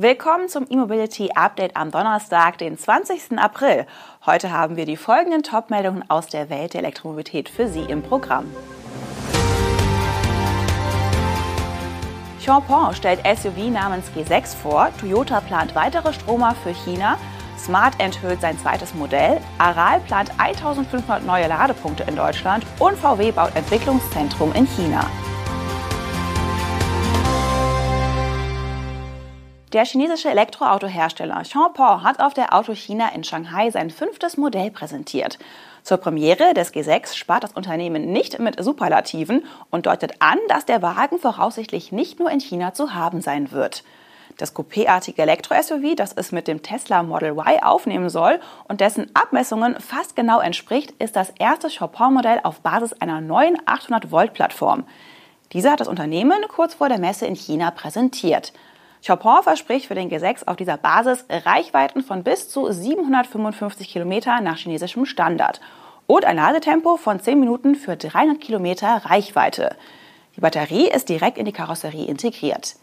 Willkommen zum E-Mobility Update am Donnerstag, den 20. April. Heute haben wir die folgenden Top-Meldungen aus der Welt der Elektromobilität für Sie im Programm. Champon stellt SUV namens G6 vor, Toyota plant weitere Stromer für China, Smart enthüllt sein zweites Modell, Aral plant 1500 neue Ladepunkte in Deutschland und VW baut Entwicklungszentrum in China. Der chinesische Elektroautohersteller Chanpon hat auf der Auto China in Shanghai sein fünftes Modell präsentiert. Zur Premiere des G6 spart das Unternehmen nicht mit Superlativen und deutet an, dass der Wagen voraussichtlich nicht nur in China zu haben sein wird. Das coupéartige Elektro-SUV, das es mit dem Tesla Model Y aufnehmen soll und dessen Abmessungen fast genau entspricht, ist das erste Chopin-Modell auf Basis einer neuen 800-Volt-Plattform. Diese hat das Unternehmen kurz vor der Messe in China präsentiert. Chopin verspricht für den G6 auf dieser Basis Reichweiten von bis zu 755 Kilometer nach chinesischem Standard und ein Ladetempo von 10 Minuten für 300 Kilometer Reichweite. Die Batterie ist direkt in die Karosserie integriert.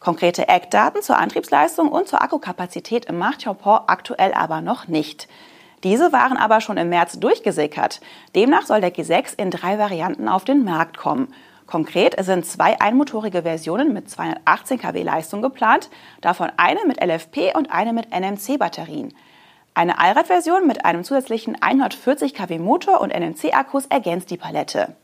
Konkrete Eckdaten zur Antriebsleistung und zur Akkukapazität macht Chopin aktuell aber noch nicht. Diese waren aber schon im März durchgesickert. Demnach soll der G6 in drei Varianten auf den Markt kommen. Konkret sind zwei einmotorige Versionen mit 218 kW Leistung geplant, davon eine mit LFP und eine mit NMC-Batterien. Eine Allradversion mit einem zusätzlichen 140 kW Motor und NMC-Akkus ergänzt die Palette.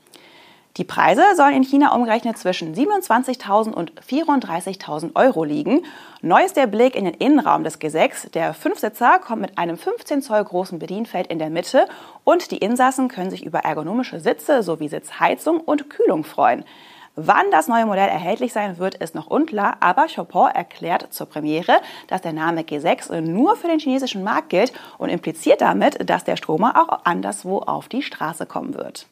Die Preise sollen in China umgerechnet zwischen 27.000 und 34.000 Euro liegen. Neu ist der Blick in den Innenraum des G6. Der Fünfsitzer kommt mit einem 15 Zoll großen Bedienfeld in der Mitte und die Insassen können sich über ergonomische Sitze sowie Sitzheizung und Kühlung freuen. Wann das neue Modell erhältlich sein wird, ist noch unklar, aber Chopin erklärt zur Premiere, dass der Name G6 nur für den chinesischen Markt gilt und impliziert damit, dass der Stromer auch anderswo auf die Straße kommen wird.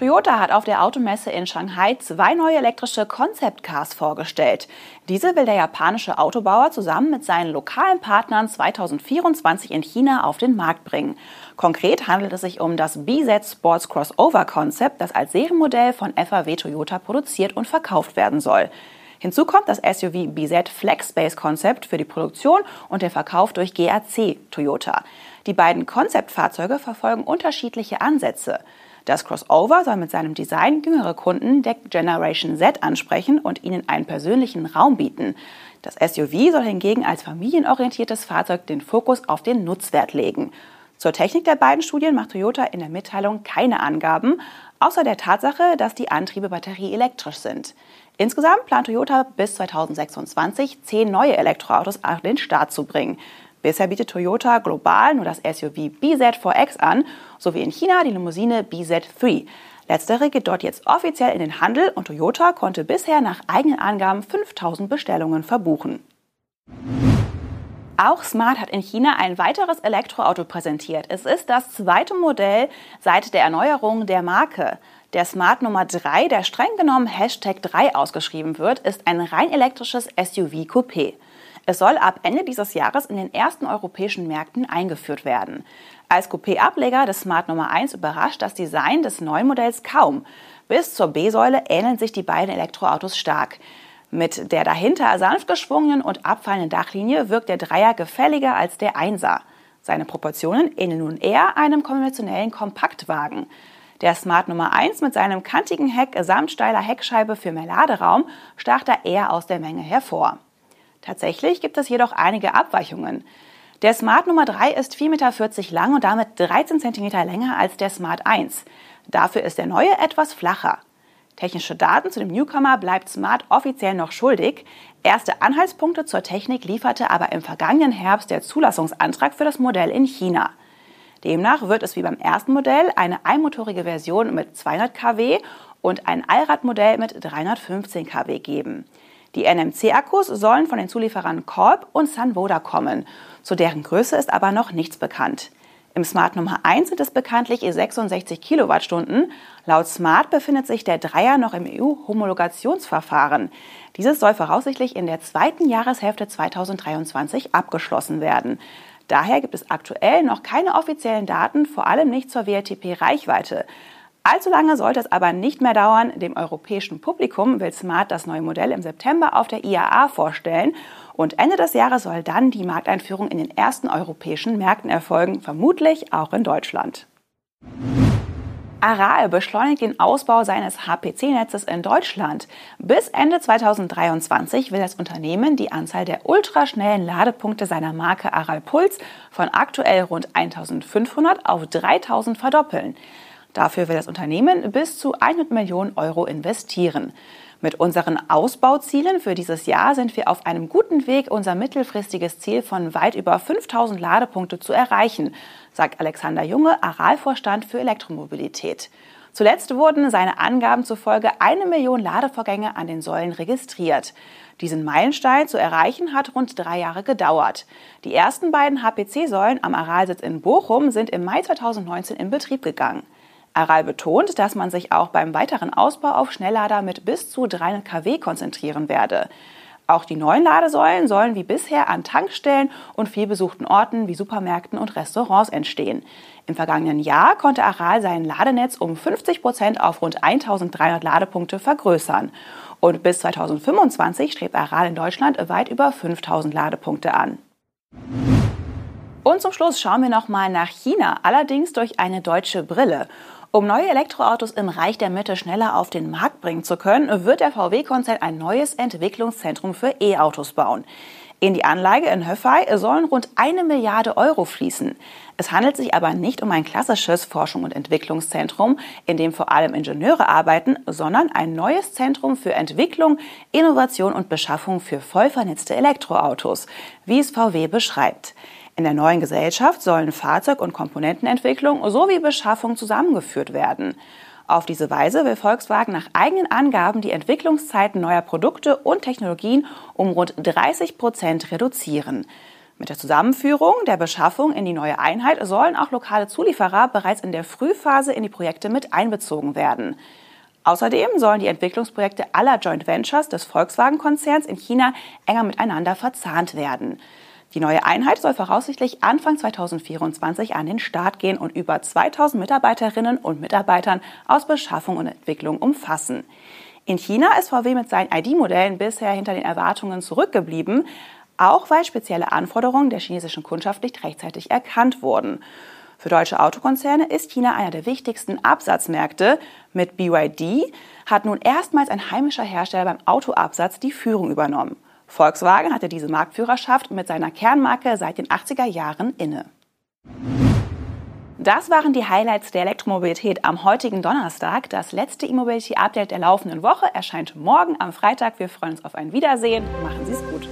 Toyota hat auf der Automesse in Shanghai zwei neue elektrische Concept Cars vorgestellt. Diese will der japanische Autobauer zusammen mit seinen lokalen Partnern 2024 in China auf den Markt bringen. Konkret handelt es sich um das BZ Sports Crossover Concept, das als Serienmodell von FAW Toyota produziert und verkauft werden soll. Hinzu kommt das SUV BZ Flex Space Concept für die Produktion und der Verkauf durch GAC Toyota. Die beiden Konzeptfahrzeuge verfolgen unterschiedliche Ansätze. Das Crossover soll mit seinem Design jüngere Kunden der Generation Z ansprechen und ihnen einen persönlichen Raum bieten. Das SUV soll hingegen als familienorientiertes Fahrzeug den Fokus auf den Nutzwert legen. Zur Technik der beiden Studien macht Toyota in der Mitteilung keine Angaben, außer der Tatsache, dass die Antriebe batterieelektrisch sind. Insgesamt plant Toyota bis 2026 zehn neue Elektroautos an den Start zu bringen. Bisher bietet Toyota global nur das SUV BZ4X an, sowie in China die Limousine BZ3. Letztere geht dort jetzt offiziell in den Handel und Toyota konnte bisher nach eigenen Angaben 5000 Bestellungen verbuchen. Auch Smart hat in China ein weiteres Elektroauto präsentiert. Es ist das zweite Modell seit der Erneuerung der Marke. Der Smart Nummer 3, der streng genommen Hashtag 3 ausgeschrieben wird, ist ein rein elektrisches SUV-Coupé. Es soll ab Ende dieses Jahres in den ersten europäischen Märkten eingeführt werden. Als Coupé-Ableger des Smart Nummer 1 überrascht das Design des neuen Modells kaum. Bis zur B-Säule ähneln sich die beiden Elektroautos stark. Mit der dahinter sanft geschwungenen und abfallenden Dachlinie wirkt der Dreier gefälliger als der Einser. Seine Proportionen ähneln nun eher einem konventionellen Kompaktwagen. Der Smart Nummer 1 mit seinem kantigen Heck samt steiler Heckscheibe für mehr Laderaum stach da eher aus der Menge hervor. Tatsächlich gibt es jedoch einige Abweichungen. Der Smart Nummer 3 ist 4,40 Meter lang und damit 13 cm länger als der Smart 1. Dafür ist der neue etwas flacher. Technische Daten zu dem Newcomer bleibt Smart offiziell noch schuldig. Erste Anhaltspunkte zur Technik lieferte aber im vergangenen Herbst der Zulassungsantrag für das Modell in China. Demnach wird es wie beim ersten Modell eine einmotorige Version mit 200 kW und ein Allradmodell mit 315 kW geben. Die NMC-Akkus sollen von den Zulieferern Korb und Sunvoda kommen. Zu deren Größe ist aber noch nichts bekannt. Im Smart Nummer 1 sind es bekanntlich 66 Kilowattstunden. Laut Smart befindet sich der Dreier noch im EU-Homologationsverfahren. Dieses soll voraussichtlich in der zweiten Jahreshälfte 2023 abgeschlossen werden. Daher gibt es aktuell noch keine offiziellen Daten, vor allem nicht zur WLTP-Reichweite. Allzu lange sollte es aber nicht mehr dauern. Dem europäischen Publikum will Smart das neue Modell im September auf der IAA vorstellen. Und Ende des Jahres soll dann die Markteinführung in den ersten europäischen Märkten erfolgen, vermutlich auch in Deutschland. Aral beschleunigt den Ausbau seines HPC-Netzes in Deutschland. Bis Ende 2023 will das Unternehmen die Anzahl der ultraschnellen Ladepunkte seiner Marke Aral Puls von aktuell rund 1500 auf 3000 verdoppeln. Dafür will das Unternehmen bis zu 100 Millionen Euro investieren. Mit unseren Ausbauzielen für dieses Jahr sind wir auf einem guten Weg, unser mittelfristiges Ziel von weit über 5000 Ladepunkte zu erreichen, sagt Alexander Junge, Aralvorstand für Elektromobilität. Zuletzt wurden seine Angaben zufolge eine Million Ladevorgänge an den Säulen registriert. Diesen Meilenstein zu erreichen hat rund drei Jahre gedauert. Die ersten beiden HPC-Säulen am Aralsitz in Bochum sind im Mai 2019 in Betrieb gegangen. Aral betont, dass man sich auch beim weiteren Ausbau auf Schnelllader mit bis zu 300 kW konzentrieren werde. Auch die neuen Ladesäulen sollen wie bisher an Tankstellen und vielbesuchten Orten wie Supermärkten und Restaurants entstehen. Im vergangenen Jahr konnte Aral sein Ladenetz um 50 Prozent auf rund 1300 Ladepunkte vergrößern. Und bis 2025 strebt Aral in Deutschland weit über 5000 Ladepunkte an. Und zum Schluss schauen wir noch mal nach China, allerdings durch eine deutsche Brille. Um neue Elektroautos im Reich der Mitte schneller auf den Markt bringen zu können, wird der VW-Konzern ein neues Entwicklungszentrum für E-Autos bauen. In die Anlage in Höfei sollen rund eine Milliarde Euro fließen. Es handelt sich aber nicht um ein klassisches Forschung- und Entwicklungszentrum, in dem vor allem Ingenieure arbeiten, sondern ein neues Zentrum für Entwicklung, Innovation und Beschaffung für voll vernetzte Elektroautos, wie es VW beschreibt. In der neuen Gesellschaft sollen Fahrzeug- und Komponentenentwicklung sowie Beschaffung zusammengeführt werden. Auf diese Weise will Volkswagen nach eigenen Angaben die Entwicklungszeiten neuer Produkte und Technologien um rund 30 Prozent reduzieren. Mit der Zusammenführung der Beschaffung in die neue Einheit sollen auch lokale Zulieferer bereits in der Frühphase in die Projekte mit einbezogen werden. Außerdem sollen die Entwicklungsprojekte aller Joint Ventures des Volkswagen-Konzerns in China enger miteinander verzahnt werden. Die neue Einheit soll voraussichtlich Anfang 2024 an den Start gehen und über 2000 Mitarbeiterinnen und Mitarbeitern aus Beschaffung und Entwicklung umfassen. In China ist VW mit seinen ID-Modellen bisher hinter den Erwartungen zurückgeblieben, auch weil spezielle Anforderungen der chinesischen Kundschaft nicht rechtzeitig erkannt wurden. Für deutsche Autokonzerne ist China einer der wichtigsten Absatzmärkte. Mit BYD hat nun erstmals ein heimischer Hersteller beim Autoabsatz die Führung übernommen. Volkswagen hatte diese Marktführerschaft mit seiner Kernmarke seit den 80er Jahren inne. Das waren die Highlights der Elektromobilität am heutigen Donnerstag. Das letzte E-Mobility-Update der laufenden Woche erscheint morgen am Freitag. Wir freuen uns auf ein Wiedersehen. Machen Sie es gut.